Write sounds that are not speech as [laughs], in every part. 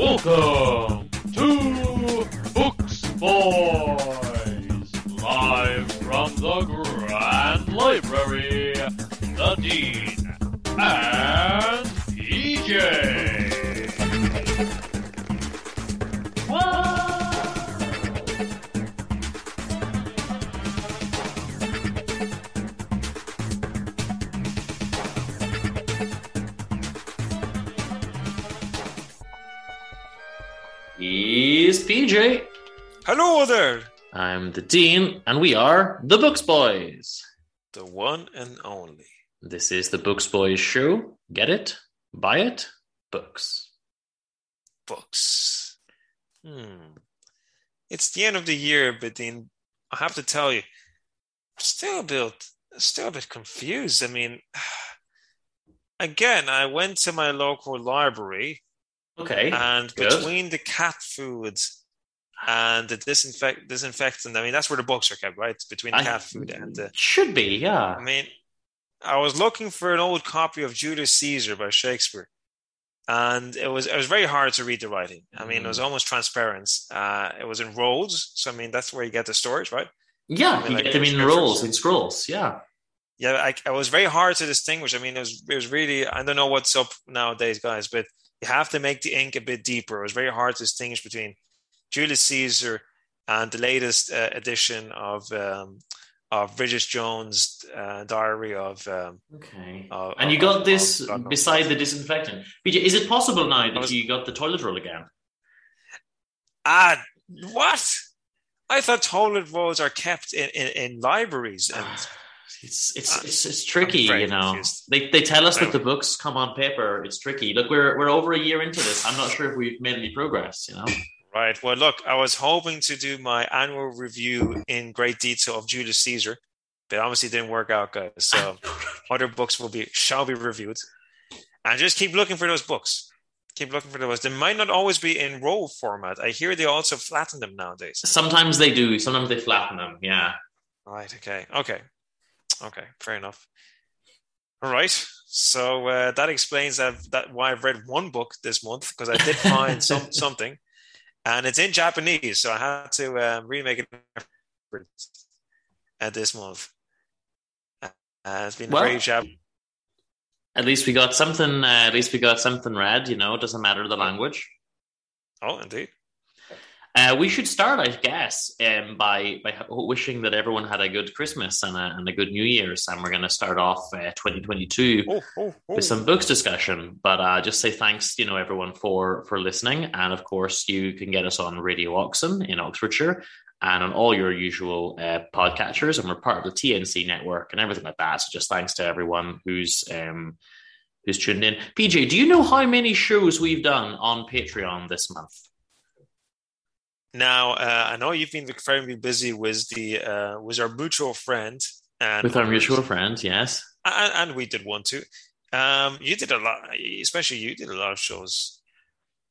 Welcome to Books Boys, live from the Grand Library, the Dean and PJ. He's PJ. Hello there, I'm the Dean, and we are the Books Boys. the one and only. This is the Books Boys show. Get it? Buy it? Books. Books. Hmm. It's the end of the year, but then I have to tell you, I'm still a bit, still a bit confused. I mean, [sighs] again, I went to my local library, Okay. and good. between the cat food and the disinfect disinfectant, I mean, that's where the books are kept, right? It's between the I- cat food and the. Should be, yeah. I mean, I was looking for an old copy of Julius Caesar by Shakespeare, and it was it was very hard to read the writing. I mean, it was almost transparent. Uh, it was in rolls, so I mean that's where you get the storage, right? Yeah, I mean, you like get them in rolls, in scrolls, yeah. Yeah, I, it was very hard to distinguish. I mean, it was it was really I don't know what's up nowadays, guys, but you have to make the ink a bit deeper. It was very hard to distinguish between Julius Caesar and the latest uh, edition of um, of Bridget Jones' uh, Diary of. Um, Okay. of- and you of- got this of beside the disinfectant. PJ, is it possible now that was- you got the toilet roll again? Ah, what? I thought toilet rolls are kept in, in, in libraries and [sighs] It's it's Uh, it's, it's tricky, you know. confused. They they tell us that the books come on paper. It's tricky. Look, we're we're over a year into this. I'm not sure if we've made any progress. You know. right. Well, look, I was hoping to do my annual review in great detail of Julius Caesar, but obviously didn't work out, guys. So [laughs] other books will be shall be reviewed, and just keep looking for those books. Keep looking for those. They might not always be in roll format. I hear they also flatten them nowadays. Sometimes they do. Sometimes they flatten them. Yeah. Right. Okay. Okay. Okay. Fair enough. All right. So uh, that explains that, that why I've read one book this month because I did find [laughs] some something, and it's in Japanese, so I had to um, remake it at this month. Uh, it's been Well- very Jap- At least we got something. Uh, at least we got something read. You know, it doesn't matter the language. Oh, indeed. Uh, we should start, I guess, um, by by wishing that everyone had a good Christmas and a, and a good New Year's, and we're going to start off uh, 2022 Oh, oh, oh. with some books discussion. But uh, just say thanks, you know, everyone for for listening, and of course, you can get us on Radio Oxon in Oxfordshire and on all your usual uh, podcatchers, and we're part of the TNC network and everything like that. So just thanks to everyone who's um, who's tuned in. PJ, do you know how many shows we've done on Patreon this month? Now, uh, I know you've been very busy with the uh, with our mutual friend and With our mutual friend, yes. and, and we did one too. Um, you did a lot, especially you did a lot of shows.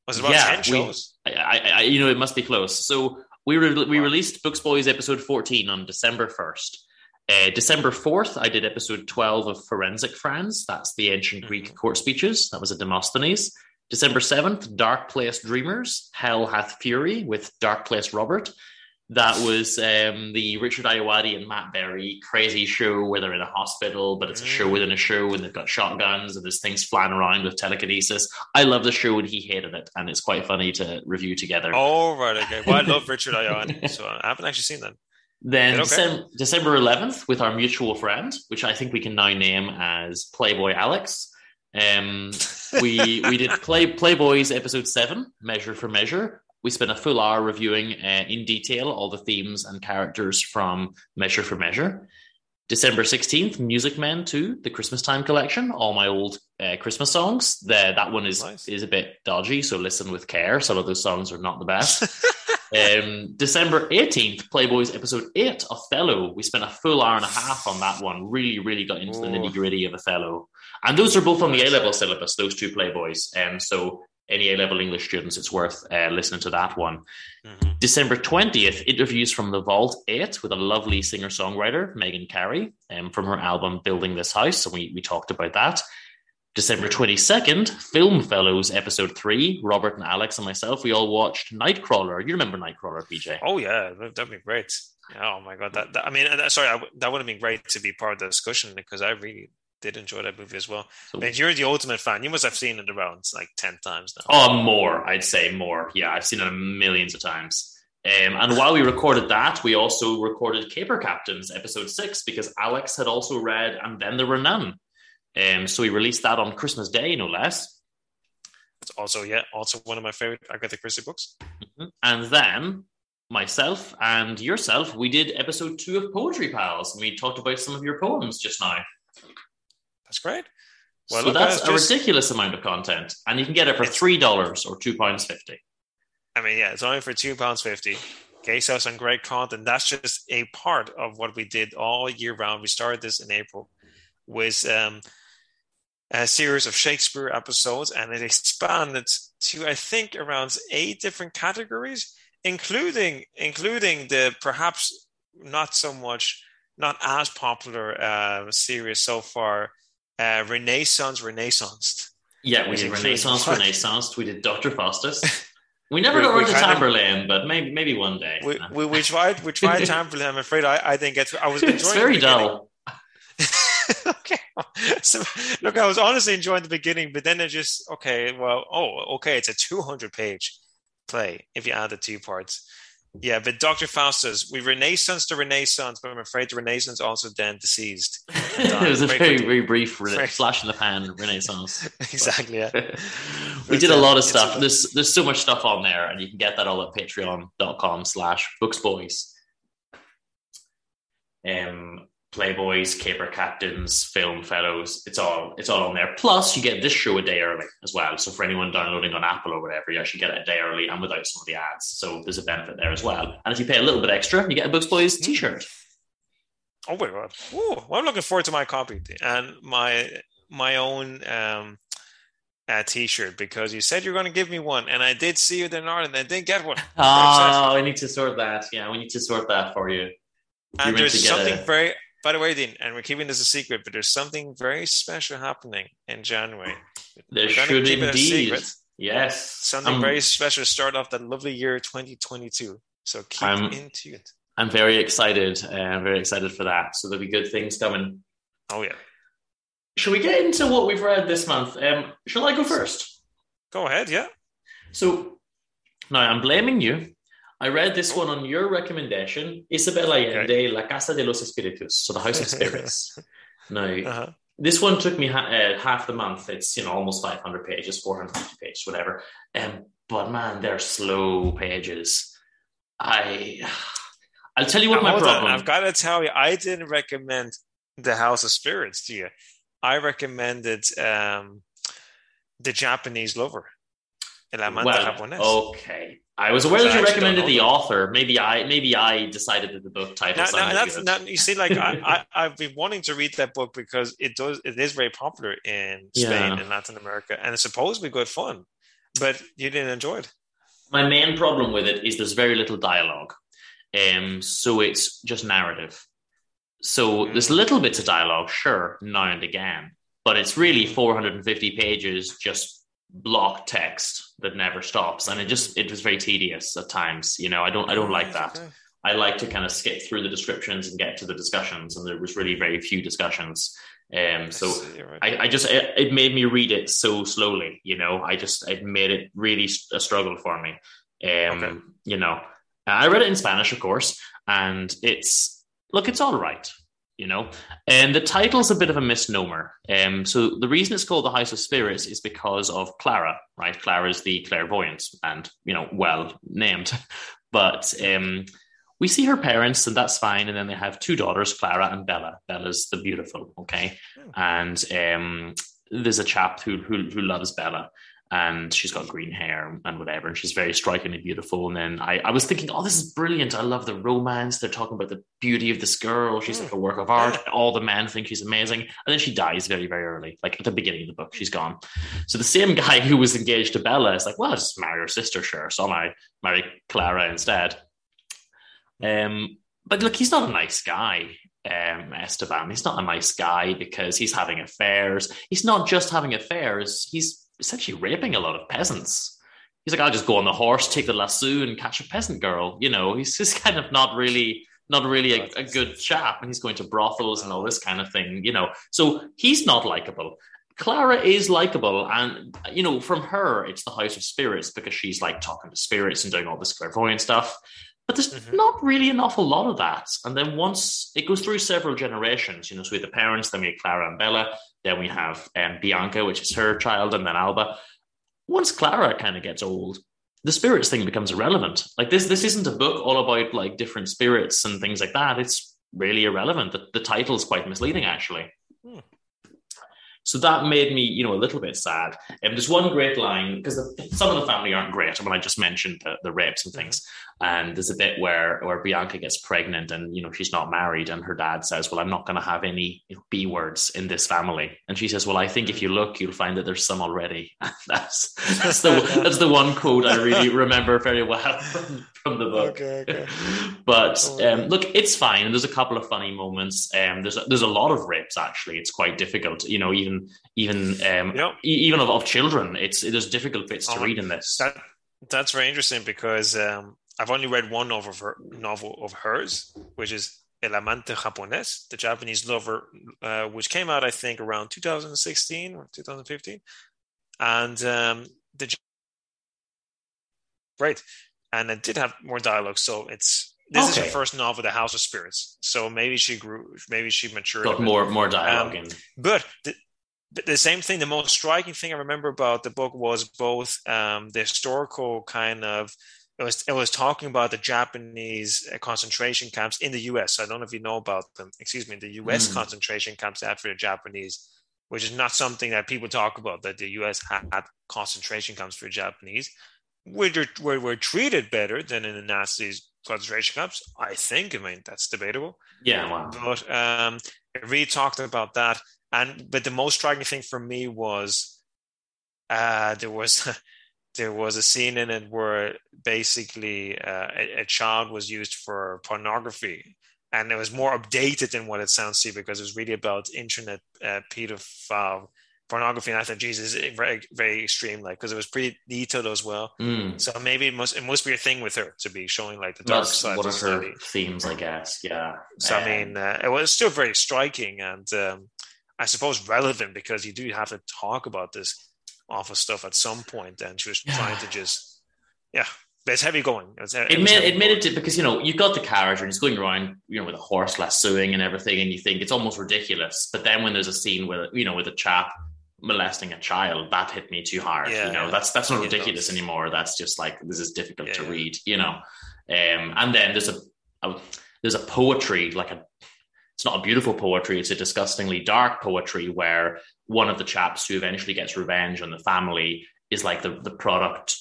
Was it about Yeah, ten shows? I, I, I, you know, it must be close. So we re- we released Books Boys episode fourteen on December first. Uh, December fourth, I did episode twelve of Forensic Friends. That's the ancient Greek court speeches. That was a Demosthenes. December seventh, Dark Place Dreamers. Hell Hath Fury with Dark Place Robert. That was um, the Richard Ayoade and Matt Berry crazy show where they're in a hospital, but it's a show Mm. within a show, and they've got shotguns and there's things flying around with telekinesis. I love the show, and he hated it, and it's quite funny to review together. Oh right, okay. Well, I love Richard Ayoade, so I haven't actually seen that. Then Okay. Decem- December 11th, with our mutual friend, which I think we can now name as Playboy Alex. Um, [laughs] we we did Play Playboys episode seven, Measure for Measure. We spent a full hour reviewing uh, in detail all the themes and characters from Measure for Measure. December 16th, Music Men 2, the Christmas Time collection, all my old uh, Christmas songs. The, that one is, Nice. is a bit dodgy, so listen with care. Some of those songs are not the best. [laughs] um, December 18th, Playboy's episode 8, Othello. We spent a full hour and a half on that one. Really, really got into the Oh. nitty gritty of Othello. And those are both on the A level syllabus, those two Playboys. Um, so, any A level English students, it's worth uh, listening to that one. Mhm. December 20th, interviews from the Vault 8 with a lovely singer songwriter, Megan Carey, um, from her album Building This House. So we, we talked about that. December 22nd, Film Fellows episode 3. Robert and Alex and myself, we all watched Nightcrawler. You remember Nightcrawler, PJ? Oh yeah, that- that'd be great. Oh my god, that, that- I mean, uh, sorry, I that would have been great to be part of the discussion because I really did enjoy that movie as well. So- you're the ultimate fan. You must have seen it around like ten times now. Oh, more, I'd say more. Yeah, I've seen it millions of times. Um, and while we recorded that, we also recorded Caper Captains episode 6 because Alex had also read And Then There Were None. Um, so we released that on Christmas Day, no less. It's also, yeah, also one of my favorite Agatha Christie books. And then myself and yourself, we did episode two of Poetry Pals, and we talked about some of your poems just now. That's great. Well, so look, that's a just- ridiculous amount of content, and you can get it for three dollars or two pounds fifty. I mean, yeah, it's only for two pounds fifty. Okay, so some great content. That's just a part of what we did all year round. We started this in April with um, a series of Shakespeare episodes, and it expanded to I think around eight different categories, including including the perhaps not so much, not as popular uh, series so far, uh, Renaissance Renaissance. Yeah, we did Renaissance? Renaissance. We did Doctor Faustus. [laughs] We never We- got around to kind Tamburlaine, but maybe maybe one day. We, we, we tried we tried [laughs] Tamperley. I'm afraid I, I didn't get through. I was enjoying it's very dull. [laughs] okay. So, look, I was honestly enjoying the beginning, but then it just okay. Well, oh, okay. It's a 200 page play if you add the two parts. Yeah, but Doctor Faustus, we Renaissance the Renaissance, but I'm afraid the Renaissance also then deceased. [laughs] it was a Very very very brief re- flash in the pan Renaissance. [laughs] exactly. Yeah. [laughs] we did a lot of stuff. a- There's there's so much stuff on there, and you can get that all at patreon.com slash booksboys. Um Playboys, Caper Captains, Film Fellows, it's all it's all on there. Plus you get this show a day early as well. So for anyone downloading on Apple or whatever, you actually get it a day early and without some of the ads. So there's a benefit there as well. And if you pay a little bit extra, you get a Books Boys t-shirt. Oh wait, what? Ooh, well, I'm looking forward to my copy and my my own um, uh, T-shirt because you said you're going to give me one, and I did see it in Ireland. I didn't get one. [laughs] Oh, I need to sort that. Yeah, we need to sort that for you. and meant there's something a- very. By the way, Dean, and we're keeping this a secret, but there's something very special happening in January. There We're should keep it a indeed. secret. Yes. Something I'm, very special to start off that lovely year 2022. So keep I'm- in tune. I'm very excited. Uh, I'm very excited for that. So there'll be good things coming. Oh yeah, Shall we get into what we've read this month? Um, shall I go first? go ahead. Yeah. So now I'm blaming you. I read this one on your recommendation, Isabel Allende, La Casa de los Espíritus, so the House of Spirits. [laughs] now, Uh-huh. this one took me ha- uh, half the month. It's you know almost 500 pages, 450 pages, whatever. Um, but man, they're slow pages. I, I'll tell you what Now, my hold on, problem. I've got to tell you, I didn't recommend the House of Spirits to you. I recommended um, the Japanese Lover, El Amante well, Japonés. okay. I was aware that you recommended the author. Maybe I maybe I decided that the book title Now, now, that's now, you see, like I, I, [laughs] I've been wanting to read that book because it does it is very popular in Spain Yeah. and Latin America, and it's supposed to be good fun. But you didn't enjoy it. My main problem with it is there's very little dialogue, um, so it's just narrative. So Mm. there's little bits of dialogue, sure, now and again, but it's really Mm. 450 pages just block text that never stops, and it just it was very tedious at times. You know, I don't I don't like that. Okay. I like to kind of skip through the descriptions and get to the discussions, and there was really very few discussions. Um, so I right. I, I just it, it made me read it so slowly. You know, I just it made it really a struggle for me. Um, Okay. you know, I read it in Spanish, of course, and it's look, it's all right. You know, and the title's a bit of a misnomer. Um, so the reason it's called the House of Spirits is because of Clara, right? Clara is the clairvoyant, and you know, well named. [laughs] But um, we see her parents, and that's fine. And then they have two daughters, Clara and Bella. Bella's the beautiful, okay, and um, there's a chap who who, who loves Bella and she's got green hair and whatever, and she's very strikingly beautiful. And then I, I was thinking, oh, this is brilliant. I love the romance. They're talking about the beauty of this girl. She's like a work of art. All the men think she's amazing. And then she dies very, very early, like at the beginning of the book, she's gone. So the same guy who was engaged to Bella is like, well, I'll just marry her sister, sure. So I marry Clara instead. Um, but look, he's not a nice guy um, Esteban. He's not a nice guy because he's having affairs. He's not just having affairs. He's essentially raping a lot of peasants. He's like, I'll just go on the horse, take the lasso, and catch a peasant girl. You know, [laughs] he's just kind of not really, not really a, a good chap, and he's going to brothels and all this kind of thing. You know, so he's not likable. Clara is likable, and you know, from her, it's the House of Spirits because she's like talking to spirits and doing all this clairvoyant stuff. But there's mm-hmm. not really an awful lot of that. And then once it goes through several generations, you know, so we have the parents, then we have Clara and Bella, then we have um, Bianca, which is her child, and then Alba. Once Clara kind of gets old, the spirits thing becomes irrelevant. Like this, this isn't a book all about like different spirits and things like that. It's really irrelevant. The, the title is quite misleading, actually. Hmm. So that made me, you know, a little bit sad. And um, there's one great line because some of the family aren't great. I mean, I just mentioned the, the rapes and things. And there's a bit where where Bianca gets pregnant and you know she's not married, and her dad says, "Well, I'm not going to have any you know, b words in this family." And she says, "Well, I think if you look, you'll find that there's some already." And [laughs] that's that's the [laughs] that's the one quote I really remember very well [laughs] from, from the book. Okay, okay. But um, look, it's fine. There's a couple of funny moments. Um, there's a, there's a lot of rapes actually. It's quite difficult. You know, even even um, yep. even of, of children. It's there's difficult bits to oh, read in this. That, that's very interesting because um, I've only read one novel of, her, novel of hers, which is El Amante Japonés, the Japanese lover, uh, which came out, I think, around 2016 or 2015. And um, the right, and it did have more dialogue. So it's this okay. is her first novel, The House of Spirits. So maybe she grew, maybe she matured. Got more more dialogue um, in. But the, the same thing. The most striking thing I remember about the book was both um, the historical kind of it was it was talking about the Japanese uh, concentration camps in the U.S. so I don't know if you know about them. Excuse me, the U.S. Mm. concentration camps after the Japanese, which is not something that people talk about. That the U.S. had concentration camps for Japanese, which were, were treated better than in the Nazis concentration camps. I think. I mean, that's debatable. Yeah, wow. But um, it really talked about that. And but the most striking thing for me was uh, there was [laughs] there was a scene in it where basically uh, a, a, child was used for pornography. And it was more updated than what it sounds to because it was really about internet uh, pedophile pornography. And i thought jesus very very extreme like because it was pretty detailed as well. Mm. so maybe it must it must be a thing with her to be showing like the dark That's side one of her themes i guess yeah. So i mean uh, it was still very striking and um, i suppose relevant because you do have to talk about this of stuff at some point. and she was yeah. trying to just, yeah. It's heavy going. It's, it, it, made, it made it to, because you know you've got the character and he's going around you know with a horse lassoing and everything, and you think it's almost ridiculous. But then when there's a scene with you know with a chap molesting a child, that hit me too hard. Yeah, you know that's that's not ridiculous anymore. That's just like this is difficult yeah, to yeah. read. You know, um, and then there's a, a there's a poetry like a it's not a beautiful poetry it's a disgustingly dark poetry where one of the chaps who eventually gets revenge on the family is like the, the product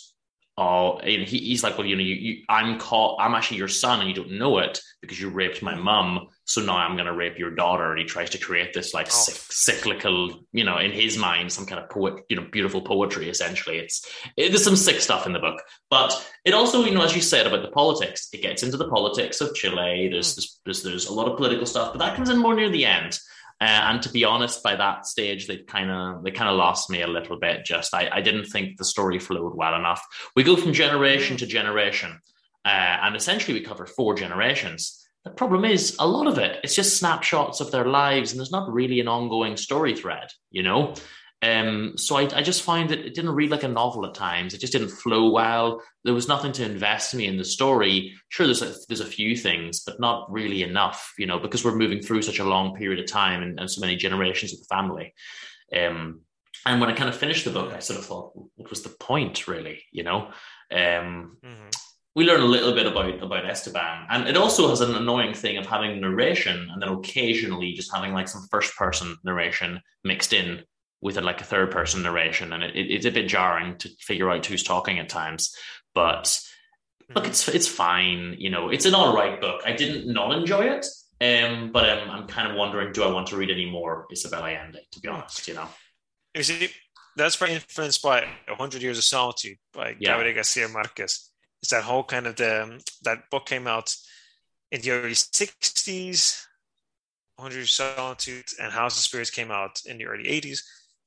of he, he's like well you know you, you, i'm caught i'm actually your son and you don't know it because you raped my mum. So now i'm going to rape your daughter. And he tries to create this like oh. cyclical you know in his mind some kind of poet you know beautiful poetry essentially. It's it, there's some sick stuff in the book. But it also you know as you said about the politics it gets into the politics of chile. There's mm. there's, there's a lot of political stuff but that comes in more near the end uh, and to be honest, by that stage, they kind of they kind of lost me a little bit. Just I, I didn't think the story flowed well enough. We go from generation to generation, uh, and essentially we cover four generations. The problem is a lot of it it's just snapshots of their lives, and there's not really an ongoing story thread. You know, um, so I, I, just find that it didn't read like a novel at times. It just didn't flow well. There was nothing to invest me in the story. Sure, there's a, there's a few things, but not really enough, you know, because we're moving through such a long period of time and, and so many generations of the family. Um, and when I kind of finished the book, I sort of thought, what was the point, really? You know, um, mm-hmm. we learn a little bit about about Esteban, and it also has an annoying thing of having narration and then occasionally just having like some first person narration mixed in with a, like a third person narration, and it, it, it's a bit jarring to figure out who's talking at times. But look, it's it's fine. You know, it's an all right book. I didn't not enjoy it, um, but I'm I'm kind of wondering, do I want to read any more Isabel Allende? To be honest, you know. You see, that's very influenced by A Hundred Years of Solitude by Yeah. Gabriel Garcia Marquez. It's that whole kind of the um, that book came out in the early '60s. Hundred Years of Solitude and House of Spirits came out in the early '80s,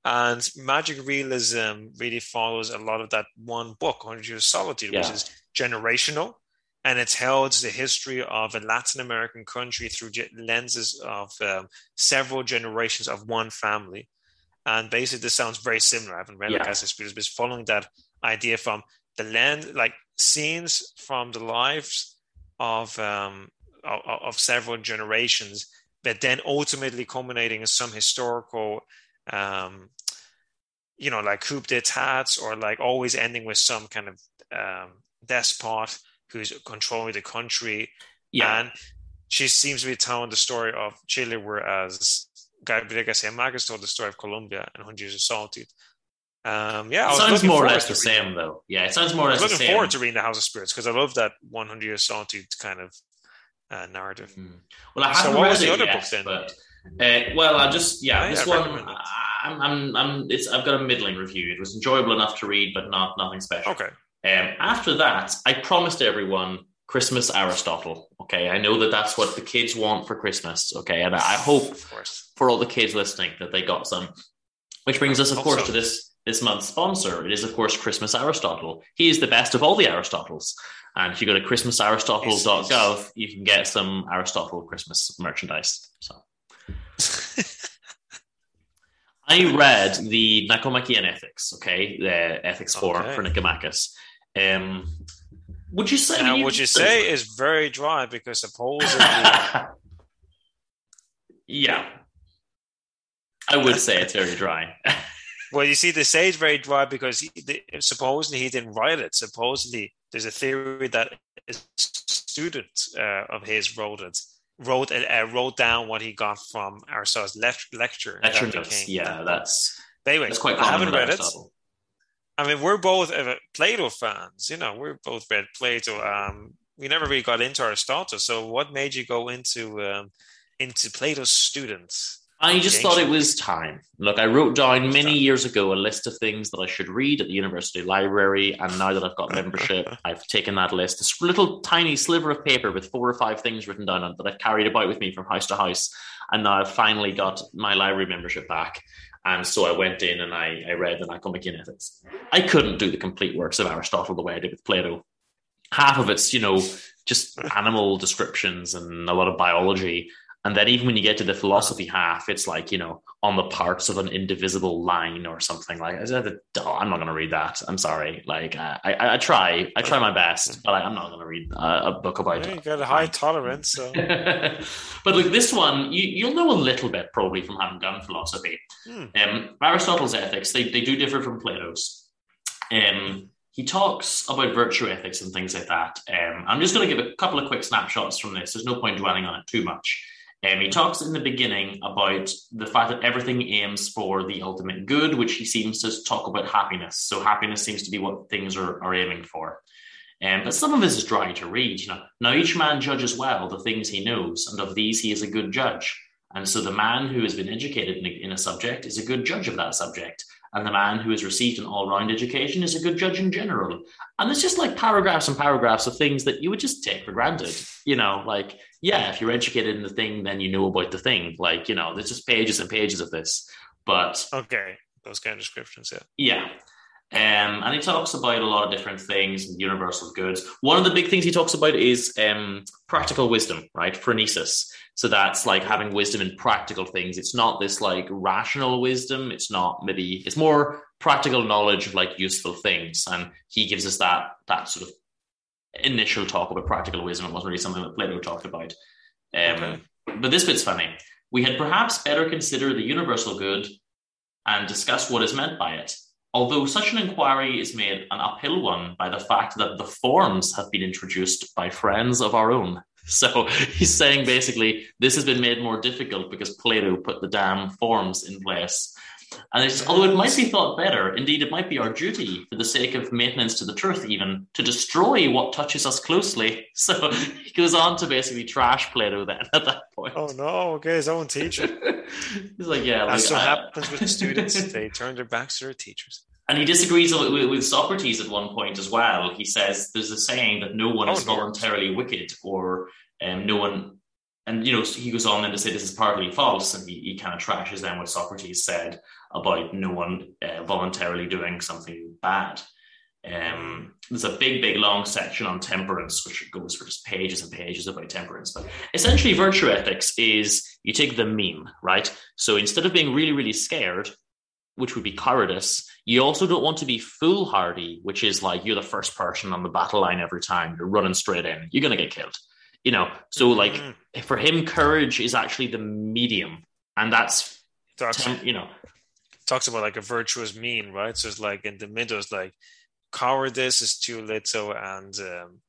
and Magic Realism really follows a lot of that one book, Hundred Years of Solitude, which is generational, and it tells the history of a Latin American country through lenses of um, several generations of one family. And basically, this sounds very similar. I haven't read Yeah. like Casa Spirits, but it's following that idea from the land, like scenes from the lives of um, of, of several generations, but then ultimately culminating in some historical, um, you know, like coup d'etats, or like always ending with some kind of um, despot who's controlling the country. Yeah, And she seems to be telling the story of Chile, whereas Gabriel Garcia Marquez told the story of Colombia and 100 Years of Solitude. Um, yeah, it sounds more or less the reading- same, though. Yeah, it sounds more or less was the looking same. forward to reading The House of Spirits because I love that 100 Years of Solitude kind of uh, narrative. Mm. Well, I haven't what read it other yet, book then? but uh, well, I just yeah, Yeah, this one. I'm, I'm I'm it's I've got a middling review. It was enjoyable enough to read, but not nothing special. Okay. Um, after that, I promised everyone Christmas Aristotle. Okay, I know that that's what the kids want for Christmas. Okay, and I I hope Of course. for all the kids listening that they got some. Which brings us, of course, so. to this this month's sponsor. It is, of course, Christmas Aristotle. He is the best of all the Aristotles. And if you go to christmasaristotle.gov, you can get some Aristotle Christmas merchandise. So [laughs] I read the Nicomachean Ethics, okay, the Ethics for Okay. for Nicomachus. Um, would you say? Now, what you say is very dry because supposedly [laughs] [laughs] yeah, I would say it's very dry. Well, you see, they say it's very dry because he, they, supposedly he didn't write it. Supposedly, there's a theory that a student uh, of his wrote it, wrote uh, wrote down what he got from Aristotle's lect- lecture. Lecture that notes, became yeah, that that's But anyway, that's quite I haven't read it. I mean, we're both uh, Plato fans. You know, we're both read Plato. Um, we never really got into Aristotle. So, what made you go into um, into Plato's students? I just thought it was time. Look, I wrote down many years ago a list of things that I should read at the university library, and now that I've got membership, [laughs] I've taken that list, this little tiny sliver of paper with four or five things written down on it that I've carried about with me from house to house, and now I've finally got my library membership back. And so I went in and I, I read the Nicomachean Ethics. I couldn't do the complete works of Aristotle the way I did with Plato. Half of it's, you know, just [laughs] animal descriptions and a lot of biology. And then even when you get to the philosophy half, it's like, you know, on the parts of an indivisible line or something like I said, "Oh, I'm not going to read that. I'm sorry. Like I, I, I try, I try my best, but I, I'm not going to read a, a book about Yeah, it. you got a high tolerance, so [laughs] but look, this one, you, you'll know a little bit probably from having done philosophy. Hmm. Um, Aristotle's ethics, they, they do differ from Plato's. Um, he talks about virtue ethics and things like that. Um, I'm just going to give a couple of quick snapshots from this. There's no point dwelling on it too much. Um, he talks in the beginning about the fact that everything aims for the ultimate good, which he seems to talk about happiness. So happiness seems to be what things are, are aiming for. Um, but some of this is dry to read. You know, now each man judges well the things he knows, and of these he is a good judge. And so the man who has been educated in a, in a subject is a good judge of that subject, and the man who has received an all-round education is a good judge in general. And it's just like paragraphs and paragraphs of things that you would just take for granted. You know, like yeah, if you're educated in the thing, then you know about the thing. Like you know, there's just pages and pages of this. But okay, those kind of descriptions, yeah. yeah. Um, and he talks about a lot of different things, and universal goods. One of the big things he talks about is um, practical wisdom, right? Phronesis. So that's like having wisdom in practical things. It's not this like rational wisdom. It's not maybe, it's more practical knowledge of like useful things. And he gives us that, that sort of initial talk about practical wisdom. It wasn't really something that Plato talked about. Um, Okay. But this bit's funny. We had perhaps better consider the universal good and discuss what is meant by it. Although such an inquiry is made an uphill one by the fact that the forms have been introduced by friends of our own. [laughs] So he's saying basically this has been made more difficult because Plato put the damn forms in place. And it's, although it might be thought better, indeed, it might be our duty, for the sake of maintenance to the truth, even to destroy what touches us closely. [laughs] So he goes on to basically trash Plato then [laughs] at that point. Oh no, okay, his own teacher. [laughs] He's like, yeah, like, That's what I- happens with students. They turn their backs to their teachers. And he disagrees with, with- with Socrates at one point as well. He says there's a saying that no one Oh, is no. voluntarily wicked, or um, no one. And you know, he goes on then to say this is partly false, and he, he kind of trashes then what Socrates said about no one uh, voluntarily doing something bad. Um, there's a big, big, long section on temperance, which goes for just pages and pages about temperance. But essentially, virtue ethics is you take the meme, right? So instead of being really, really scared, which would be cowardice, you also don't want to be foolhardy, which is like you're the first person on the battle line every time, you're running straight in, you're going to get killed. You know, so like Mhm. for him, courage is actually the medium, and that's tem- you know talks about like a virtuous mean, right? So it's like in the middle, it's like cowardice is too little, and um,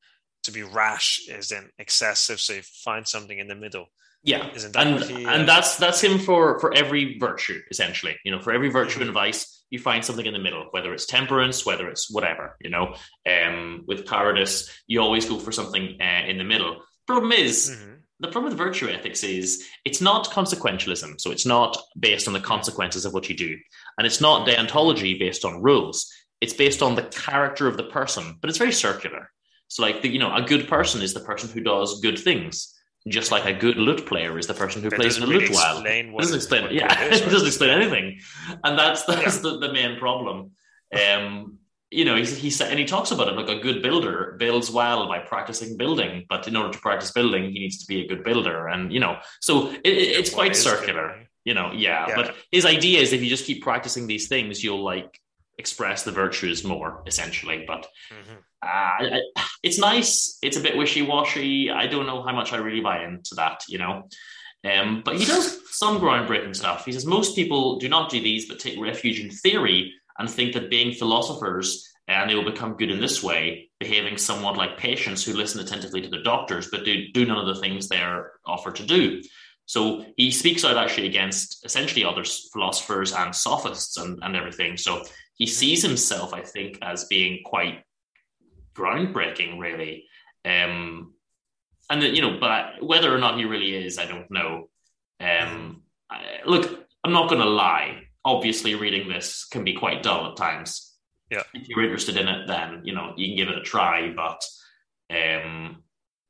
to be rash is then excessive. So you find something in the middle. Yeah, Isn't that and he, and uh, that's that's him for for every virtue essentially. You know, for every virtue Mhm. and vice, you find something in the middle, whether it's temperance, whether it's whatever. You know, um, with cowardice, you always go for something uh, in the middle. Problem is, Mhm. The problem with virtue ethics is it's not consequentialism, so it's not based on the consequences of what you do, and it's not deontology based on rules. It's based on the character of the person, but it's very circular. So, like, the, you know, a good person is the person who does good things, just like a good lute player is the person who That plays the doesn't lute well. It doesn't explain, what yeah, [laughs] it doesn't explain anything, and that's that's the, the main problem. Um, you know, he's, he's and he talks about it like a good builder builds well by practicing building, but in order to practice building, he needs to be a good builder, and you know, so it, it, it's quite circular. You know, yeah, Yeah. But his idea is if you just keep practicing these things, you'll like express the virtues more, essentially. But Mhm. uh, I, I- it's nice. It's a bit wishy washy. I don't know how much I really buy into that. You know. Um, but he does some groundbreaking stuff. He says most people do not do these, but take refuge in theory and think that being philosophers and they will become good in this way, behaving somewhat like patients who listen attentively to the doctors, but do, do none of the things they're offered to do. So he speaks out actually against essentially other philosophers and sophists and, and everything. So he sees himself, I think, as being quite groundbreaking, really. Um, and you know, but whether or not he really is, I don't know. Um, I, look, I'm not going to lie. Obviously, reading this can be quite dull at times. Yeah. If you're interested in it, then you know you can give it a try. But um,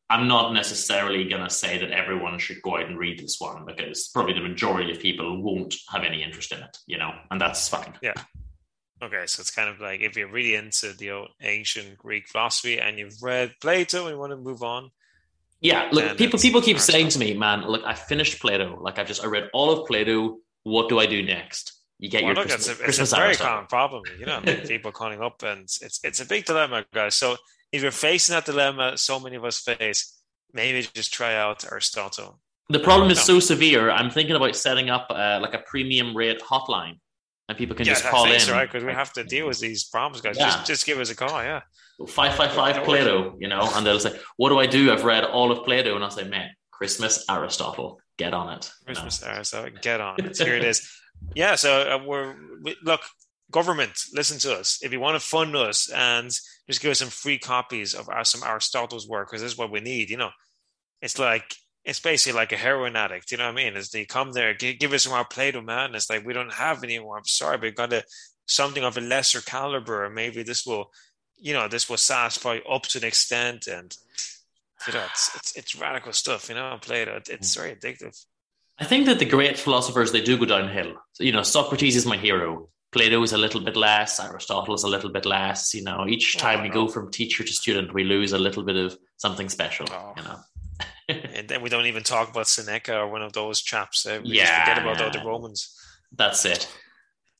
I'm not necessarily going to say that everyone should go out and read this one because probably the majority of people won't have any interest in it. You know, and that's fine. Yeah. Okay, so it's kind of like if you're really into the old ancient Greek philosophy and you've read Plato and you want to move on, Yeah, look, people people keep saying stuff. to me, man, look, I finished Plato. Like I've just I read all of Plato. What do I do next? You get well, your look, it's a, it's Christmas a very common problem. You know, people calling up, and it's it's a big dilemma, guys. So if you're facing that dilemma, so many of us face, maybe just try out Aristotle. The problem is No. so severe. I'm thinking about setting up uh, like a premium rate hotline, and people can just call in. right? Because we have to deal with these problems, guys. Yeah. Just just give us a call. Yeah. five five five Plato, you know, and they'll say, "What do I do? I've read all of Plato," and I'll say, "Man, Christmas Aristotle, get on it." Christmas Aristotle, get on it. Here it is. [laughs] Yeah. So uh, we're we, look, government, listen to us. If you want to fund us and just give us some free copies of our, some Aristotle's work, because this is what we need. You know, it's like it's basically like a heroin addict. You know what I mean? Is they come there, give, give us some more Plato, man. It's like we don't have any more. I'm sorry, but we've got to something of a lesser caliber, maybe this will, you know, this will satisfy up to an extent. And you know, it's it's, it's radical stuff. You know, Plato. It, it's very addictive. I think that the great philosophers they do go downhill. So, you know, Socrates is my hero. Plato is a little bit less. Aristotle is a little bit less. You know, each time we go from teacher to student, we lose a little bit of something special. Oh. You know. [laughs] And then we don't even talk about Seneca or one of those chaps. Uh, we just Yeah, forget about all yeah. the Romans. That's it.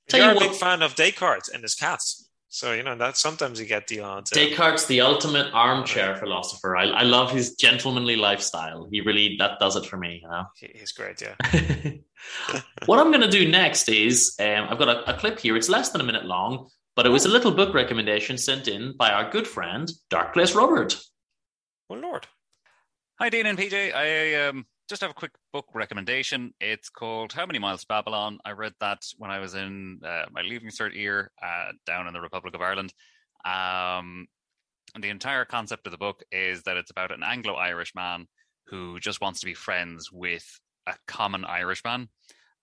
Tell You're you a big fan of Descartes and his cats. So, you know, that sometimes you get the odd. Uh, Descartes, the ultimate armchair philosopher. I, I love his gentlemanly lifestyle. He really that does it for me. You know. he's great, yeah. [laughs] what I'm going to do next is um, I've got a, a clip here. It's less than a minute long, but it was a little book recommendation sent in by our good friend Dark Place Robert. Oh Lord. Hi, Dean and PJ. I um, just have a quick book recommendation. It's called How Many Miles to Babylon. I read that when I was in uh, my leaving cert year uh, down in the Republic of Ireland. Um, and the entire concept of the book is that it's about an Anglo Irish man who just wants to be friends with a common Irishman.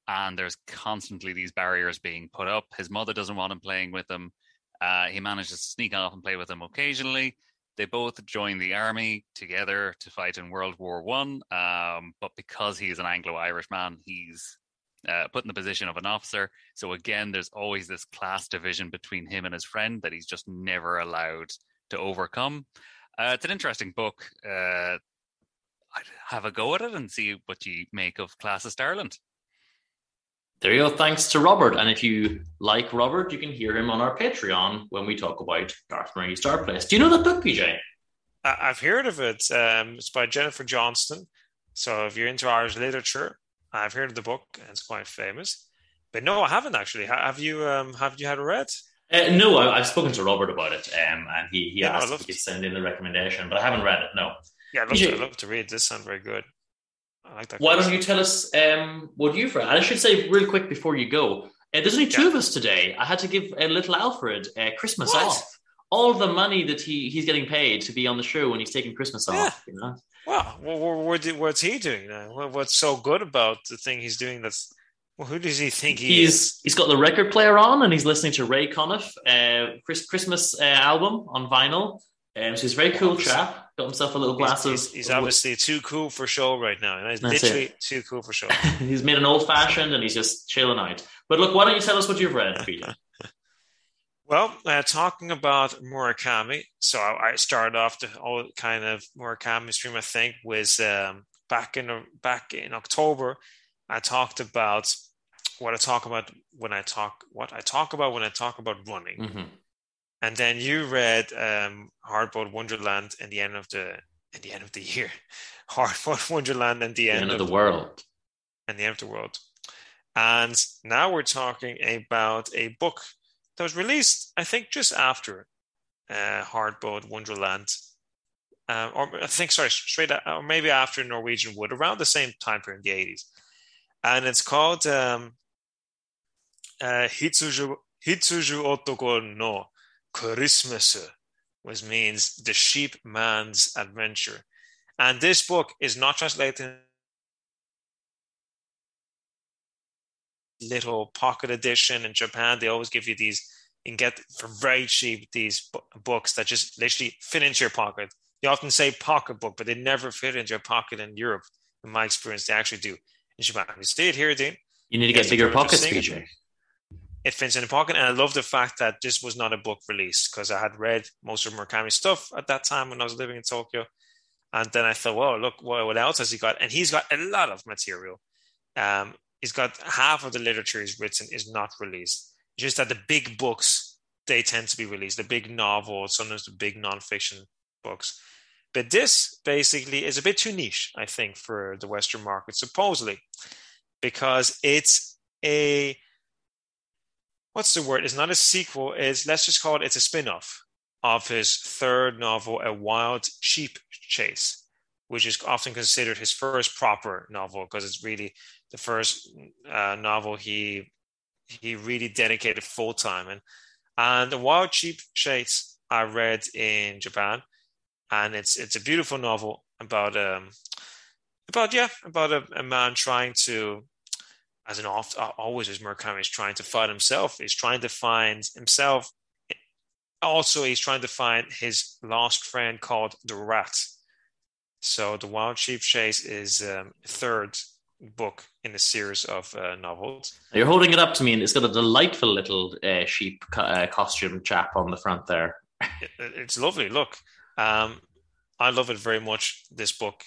And there's constantly these barriers being put up. His mother doesn't want him playing with them. Uh, he manages to sneak off and play with them occasionally. They both join the army together to fight in World War One. Um, but because he's an Anglo-Irish man, he's uh, put in the position of an officer. So again, there's always this class division between him and his friend that he's just never allowed to overcome. Uh, it's an interesting book. Uh, I'd have a go at it and see what you make of Classist Ireland. There you go. Thanks to Robert. And if you like Robert, you can hear him on our Patreon when we talk about Garth Marenghi's Dark Place. Do you know that book, PJ? I've heard of it. Um, it's by Jennifer Johnston. So if you're into Irish literature, I've heard of the book, and it's quite famous. But no, I haven't actually. Have you? Um, have you had a read? Uh, no, I, have spoken to Robert about it, um, and he, he yeah, asked if he could send in the recommendation, but I haven't read it. No. Yeah, I'd love, to, I'd love to read. This sounds very good. I like that. Why don't you tell us um, what you've read? I should say real quick before you go. Uh, there's only two yeah. of us today. I had to give a little Alfred uh, Christmas off. All the money that he, he's getting paid to be on the show when he's taking Christmas yeah. off. You know? Well, what, what's he doing now? What's so good about the thing he's doing that's well, who does he think he he's, is? He's got the record player on and he's listening to Ray Conniff uh, Chris, Christmas uh, album on vinyl. Um, so he's a very cool chap. Got himself a little glass he's, of. He's, he's obviously too cool for show right now. He's literally it. too cool for show. [laughs] he's made an old fashioned and he's just chilling out. But look, why don't you tell us what you've read, Peter? [laughs] well, uh, talking about Murakami. So I, I started off the whole kind of Murakami stream. I think was um, back in back in October. I talked about what I talk about when I talk what I talk about when I talk about running. Mm-hmm. And then you read um, Hardboiled Wonderland in the end of the in the end of the year. [laughs] Hardboiled Wonderland and the, the end, end, of, of the world. And the end of the world. And now we're talking about a book that was released, I think, just after uh, Hardboiled Wonderland. Uh, or I think, sorry, straight, or maybe after Norwegian Wood, around the same time period in the 80s. And it's called um, uh, Hitsuji, Hitsuji Otoko no Christmas, which means the sheep man's adventure. And this book is not translated little pocket edition in Japan. They always give you these, and get for very cheap these books that just literally fit into your pocket. They often say pocket book, but they never fit into your pocket in Europe. In my experience, they actually do in Japan. You see it here, Dean. You need to get bigger pockets, PJ it fits in the pocket. And I love the fact that this was not a book release because I had read most of Murakami's stuff at that time when I was living in Tokyo. And then I thought, well, look, what else has he got? And he's got a lot of material. Um, he's got half of the literature he's written is not released. Just that the big books, they tend to be released, the big novels, sometimes the big nonfiction books. But this basically is a bit too niche, I think, for the Western market, supposedly, because it's a what's the word? It's not a sequel. It's let's just call it. It's a spin-off of his third novel, A Wild Sheep Chase, which is often considered his first proper novel because it's really the first uh, novel he he really dedicated full time and and the Wild Sheep Chase I read in Japan, and it's it's a beautiful novel about um about yeah about a, a man trying to as an oft always as Murakami is trying to find himself. He's trying to find himself. Also, he's trying to find his lost friend called the Rat. So, the Wild Sheep Chase is um, third book in the series of uh, novels. You're holding it up to me, and it's got a delightful little uh, sheep co- uh, costume chap on the front there. it, it's lovely. Look, um, I love it very much. This book,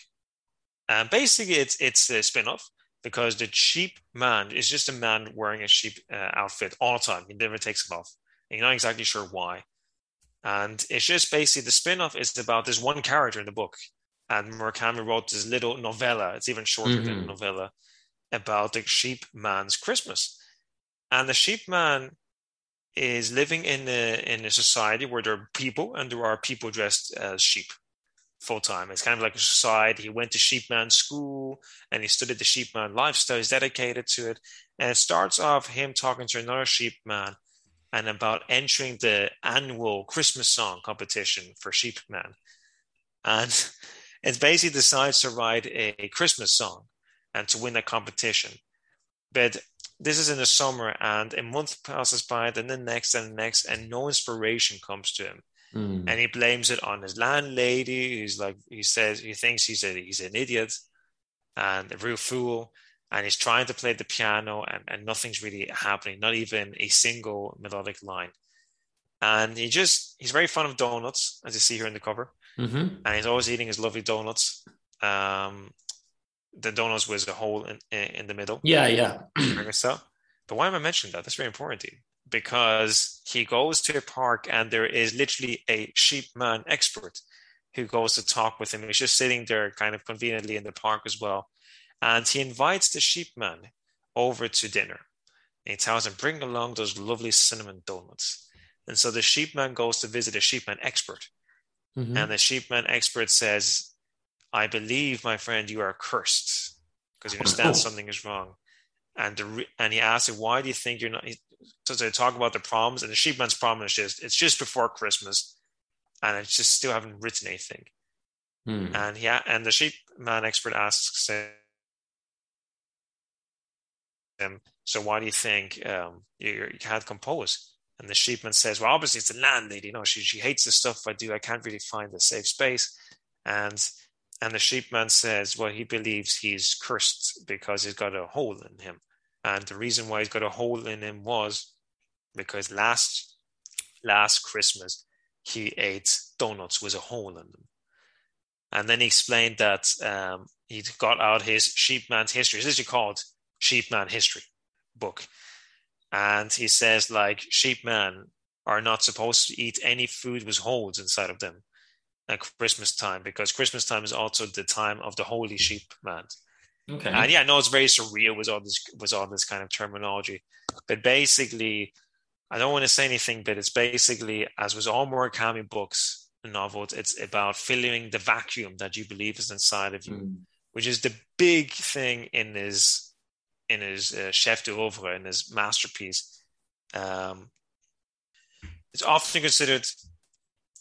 and basically, it's it's a spin-off because the sheep man is just a man wearing a sheep uh, outfit all the time. He never takes it off. And you're not exactly sure why. And it's just basically the spin off is about this one character in the book. And Murakami wrote this little novella, it's even shorter mm-hmm. than a novella, about the sheep man's Christmas. And the sheep man is living in a in a society where there are people and there are people dressed as sheep full time. It's kind of like a society. He went to sheepman school and he studied the sheepman lifestyle. He's dedicated to it. And it starts off him talking to another sheepman and about entering the annual Christmas song competition for sheepman. And [laughs] it basically decides to write a, Christmas song and to win a competition. But this is in the summer and a month passes by, then the next and the next, and no inspiration comes to him. Mm. And he blames it on his landlady. He's like, he says he thinks he's a he's an idiot and a real fool. And he's trying to play the piano and, and nothing's really happening, not even a single melodic line. And he just he's very fond of donuts, as you see here in the cover. Mm-hmm. And he's always eating his lovely donuts. Um, the donuts was a hole in, in the middle. Yeah, yeah. so. But why am I mentioning that? That's very important to you because he goes to a park and there is literally a sheep man expert who goes to talk with him. He's just sitting there kind of conveniently in the park as well. And he invites the sheep man over to dinner. And he tells him, bring along those lovely cinnamon donuts. And so the sheep man goes to visit a sheep man expert. Mhm. And the sheepman expert says, I believe, my friend, you are cursed because you understand Oh. something is wrong. And the re- and he asks him, why do you think you're not? So they talk about the problems, and the sheepman's problem is just it's just before Christmas, and it's just still haven't written anything. Hmm. And yeah, and the sheepman expert asks him, so why do you think um, you, you can't compose? And the sheepman says, well, obviously it's the landlady. You know, she she hates the stuff I do. I can't really find a safe space. And and the sheepman says, well, he believes he's cursed because he's got a hole in him. And the reason why he's got a hole in him was because last last Christmas he ate donuts with a hole in them. And then he explained that um, he got out his sheepman's history. This is called Sheepman History book. And he says like sheepmen are not supposed to eat any food with holes inside of them at Christmas time because Christmas time is also the time of the holy sheep man. Okay. And yeah, I know it's very surreal with all this with all this kind of terminology, but basically, I don't want to say anything, but it's basically as with all Murakami books and novels, it's about filling the vacuum that you believe is inside of you, Hmm. which is the big thing in his in his uh, chef d'oeuvre in his masterpiece. Um, it's often considered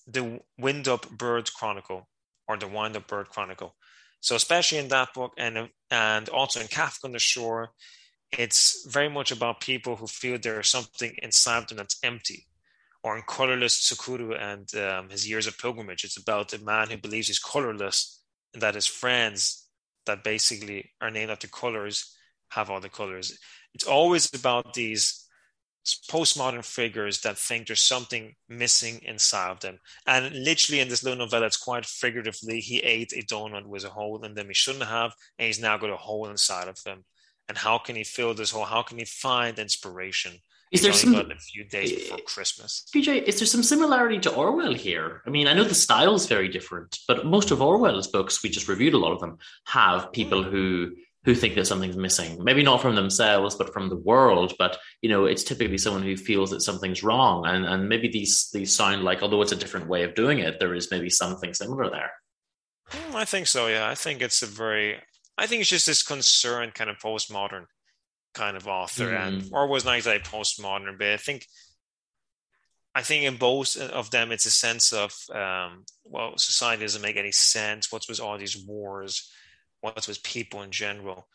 the Wind Up Bird Chronicle or the Wind Up Bird Chronicle. So especially in that book and and also in Kafka on the Shore, it's very much about people who feel there's something inside them that's empty. Or in Colorless Tsukuru and um, his years of pilgrimage, it's about a man who believes he's colorless and that his friends that basically are named after colors have all the colors. It's always about these postmodern figures that think there's something missing inside of them. And literally in this little novella, it's quite figuratively, he ate a donut with a hole in them he shouldn't have, and he's now got a hole inside of him. And how can he fill this hole? How can he find inspiration? Is He's there only some got a few days eh, before Christmas. PJ, is there some similarity to Orwell here? I mean, I know the style's very different, but most of Orwell's books, we just reviewed a lot of them, have people hmm. who who think that something's missing. Maybe not from themselves, but from the world. But you know, it's typically someone who feels that something's wrong. And and maybe these these sound like, although it's a different way of doing it, there is maybe something similar there. Mm, I think so, yeah. I think it's a very, I think it's just this concerned kind of postmodern kind of author. And Mm. Orwell's not exactly postmodern, but I think, I think in both of them, it's a sense of, um, well, society doesn't make any sense. What's with all these wars? What's with people in general?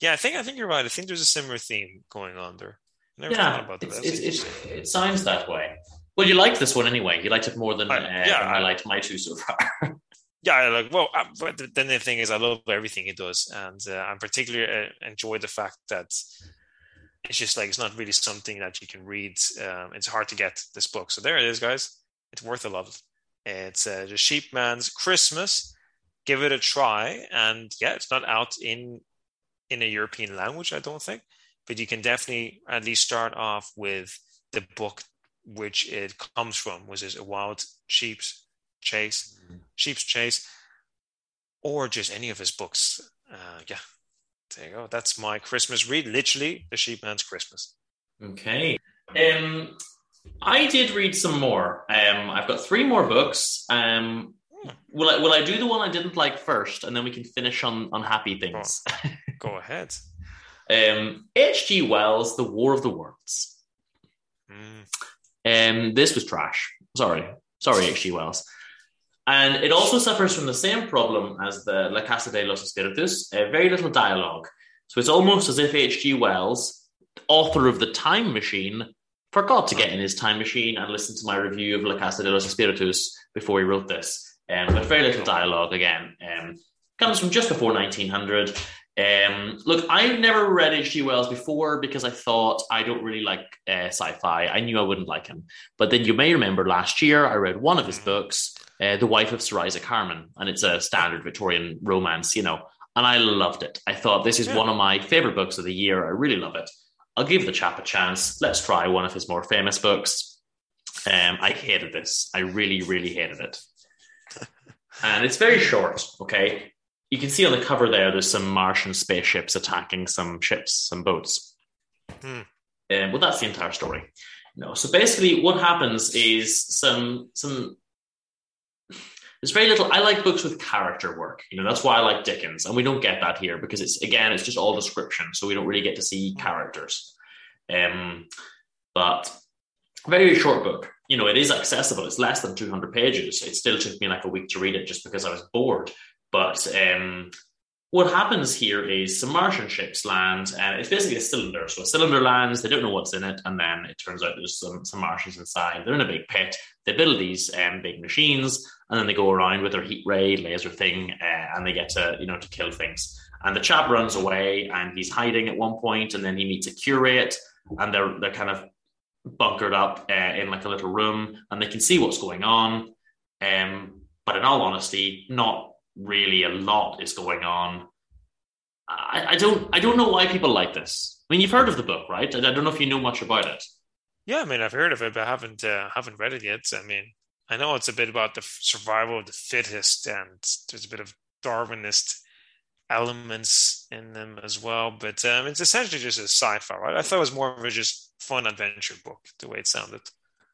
Yeah, I think I think you're right. I think there's a similar theme going on there. Never Yeah, about that. it's, it's, it's, it sounds that way. Well, you liked this one anyway. You liked it more than, I- uh, yeah, than I I- liked my two so far. [laughs] yeah, like well, uh, but then the thing is, I love everything he does, and uh, I particularly uh, enjoy the fact that it's just like it's not really something that you can read. Um, it's hard to get this book, so there it is, guys. It's worth a lot. It's uh, the Sheepman's Christmas. Give it a try, and yeah, it's not out in in a European language, I don't think, but you can definitely at least start off with the book which it comes from, which is a wild sheep's chase, sheep's chase, or just any of his books. Uh, yeah, there you go. That's my Christmas read. Literally, the Sheepman's Christmas. Okay. Um, I did read some more. Um, I've got three more books. Um, will I will I do the one I didn't like first, and then we can finish on on happy things. [laughs] Go ahead. um, H.G. Wells, The War of the Worlds. Mm. Um, this was trash. Sorry, sorry, H.G. Wells. And it also suffers from the same problem as the La Casa de los Espíritus, uh, very little dialogue. So it's almost as if H.G. Wells, author of The Time Machine, forgot to get in his time machine and listen to my review of La Casa de los Espíritus before he wrote this. Um, but very little dialogue again. Um, comes from just before 1900. Um, look, I've never read H.G. Wells before because I thought I don't really like uh, sci-fi. I knew I wouldn't like him. But then you may remember last year I read one of his books, uh, The Wife of Sir Isaac Harman, and it's a standard Victorian romance, you know, and I loved it. I thought this is Yeah. one of my favorite books of the year. I really love it. I'll give the chap a chance. Let's try one of his more famous books. Um, I hated this. I really, really hated it. And it's very short, okay? You can see on the cover there, there's some Martian spaceships attacking some ships, some boats. Hmm. Um, well, that's the entire story. No, so basically, what happens is some some. There's very little. I like books with character work. You know, that's why I like Dickens, and we don't get that here because it's again, it's just all description, so we don't really get to see characters. Um, but very short book. You know, it is accessible. It's less than 200 pages. It still took me like a week to read it just because I was bored. But um, what happens here is some Martian ships land, and it's basically a cylinder. So a cylinder lands, they don't know what's in it, and then it turns out there's some, some Martians inside. They're in a big pit. They build these um, big machines, and then they go around with their heat ray laser thing, uh, and they get to you know to kill things. And the chap runs away, and he's hiding at one point, and then he meets a curate, and they're they're kind of bunkered up uh, in like a little room, and they can see what's going on. Um, but in all honesty, not really a lot is going on. I, I don't I don't know why people like this. I mean, you've heard of the book, right? I, I don't know if you know much about it. Yeah, I mean, I've heard of it, but I haven't uh, haven't read it yet. I mean, I know it's a bit about the survival of the fittest, and there's a bit of Darwinist elements in them as well. But um, it's essentially just a sci-fi, right? I thought it was more of a just fun adventure book, the way it sounded.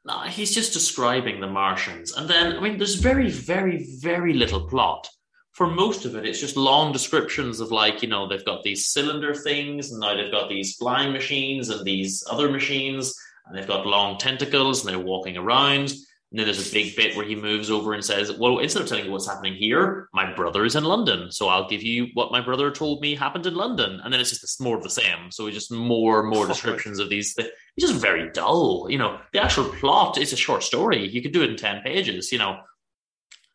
No, he's just describing the Martians. And then, I mean, there's very, very, very little plot. For most of it, it's just long descriptions of, like, you know, they've got these cylinder things, and now they've got these flying machines and these other machines, and they've got long tentacles, and they're walking around. And then there's a big bit where he moves over and says, Well, instead of telling you what's happening here, my brother is in London. So I'll give you what my brother told me happened in London. And then it's just more of the same. So it's just more and more descriptions of these. things. it's just very dull. You know, the actual plot is a short story. You could do it in 10 pages, you know.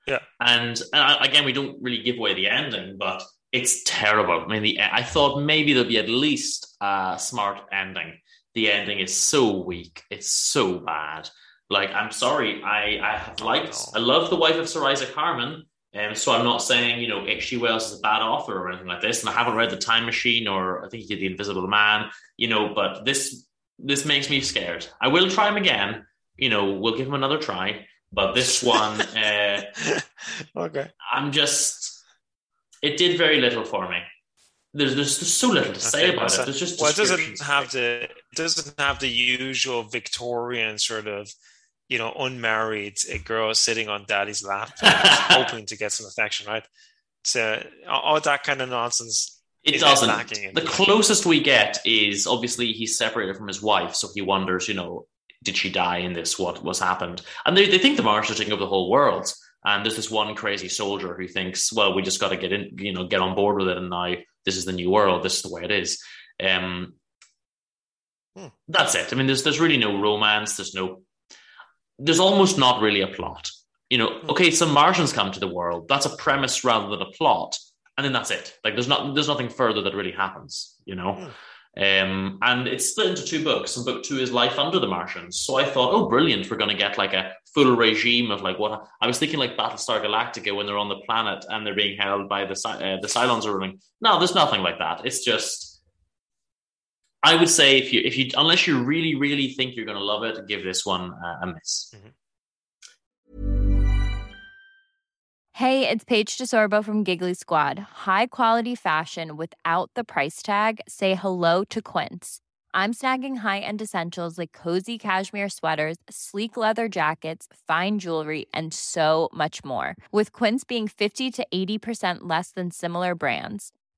Yeah. And, and I- again, we don't really give away the ending, but it's terrible. I mean, the, I thought maybe there'd be at least a smart ending. The ending is so weak. It's so bad. Like, I'm sorry, I, I have liked, I love The Wife of Sir Isaac Harman. And so I'm not saying, you know, H.G. Wells is a bad author or anything like this. And I haven't read The Time Machine or I think he did The Invisible Man, you know, but this this makes me scared. I will try him again. You know, we'll give him another try. But this one, [laughs] uh, okay. I'm just, it did very little for me. There's, there's just so little to say Okay, about it. There's just well, it doesn't have the doesn't have the usual Victorian sort of, you know, unmarried a girl sitting on daddy's lap, [laughs] hoping to get some affection, right? So all that kind of nonsense. It is doesn't. The closest we get is obviously he's separated from his wife, so he wonders, you know, did she die in this? What was happened? And they, they think the Martians are taking over the whole world. And there's this one crazy soldier who thinks, well, we just got to get in, you know, get on board with it, and now this is the new world. This is the way it is. Um, Hmm. That's it. I mean, there's there's really no romance. There's no. There's almost not really a plot. You know, Hmm. okay, some Martians come to the world. That's a premise rather than a plot, and then that's it. Like there's not there's nothing further that really happens. You know. Hmm. Um, and it's split into two books, and book two is Life Under the Martians. So I thought, oh, brilliant, we're going to get like a full regime of like what I was thinking, like Battlestar Galactica when they're on the planet and they're being held by the uh, the Cylons are ruling. No, there's nothing like that. It's just, I would say if you if you unless you really really think you're going to love it, give this one uh, a miss. Hey, it's Paige DeSorbo from Giggly Squad. High quality fashion without the price tag. Say hello to Quince. I'm snagging high-end essentials like cozy cashmere sweaters, sleek leather jackets, fine jewelry, and so much more. With Quince being 50 to 80% less than similar brands.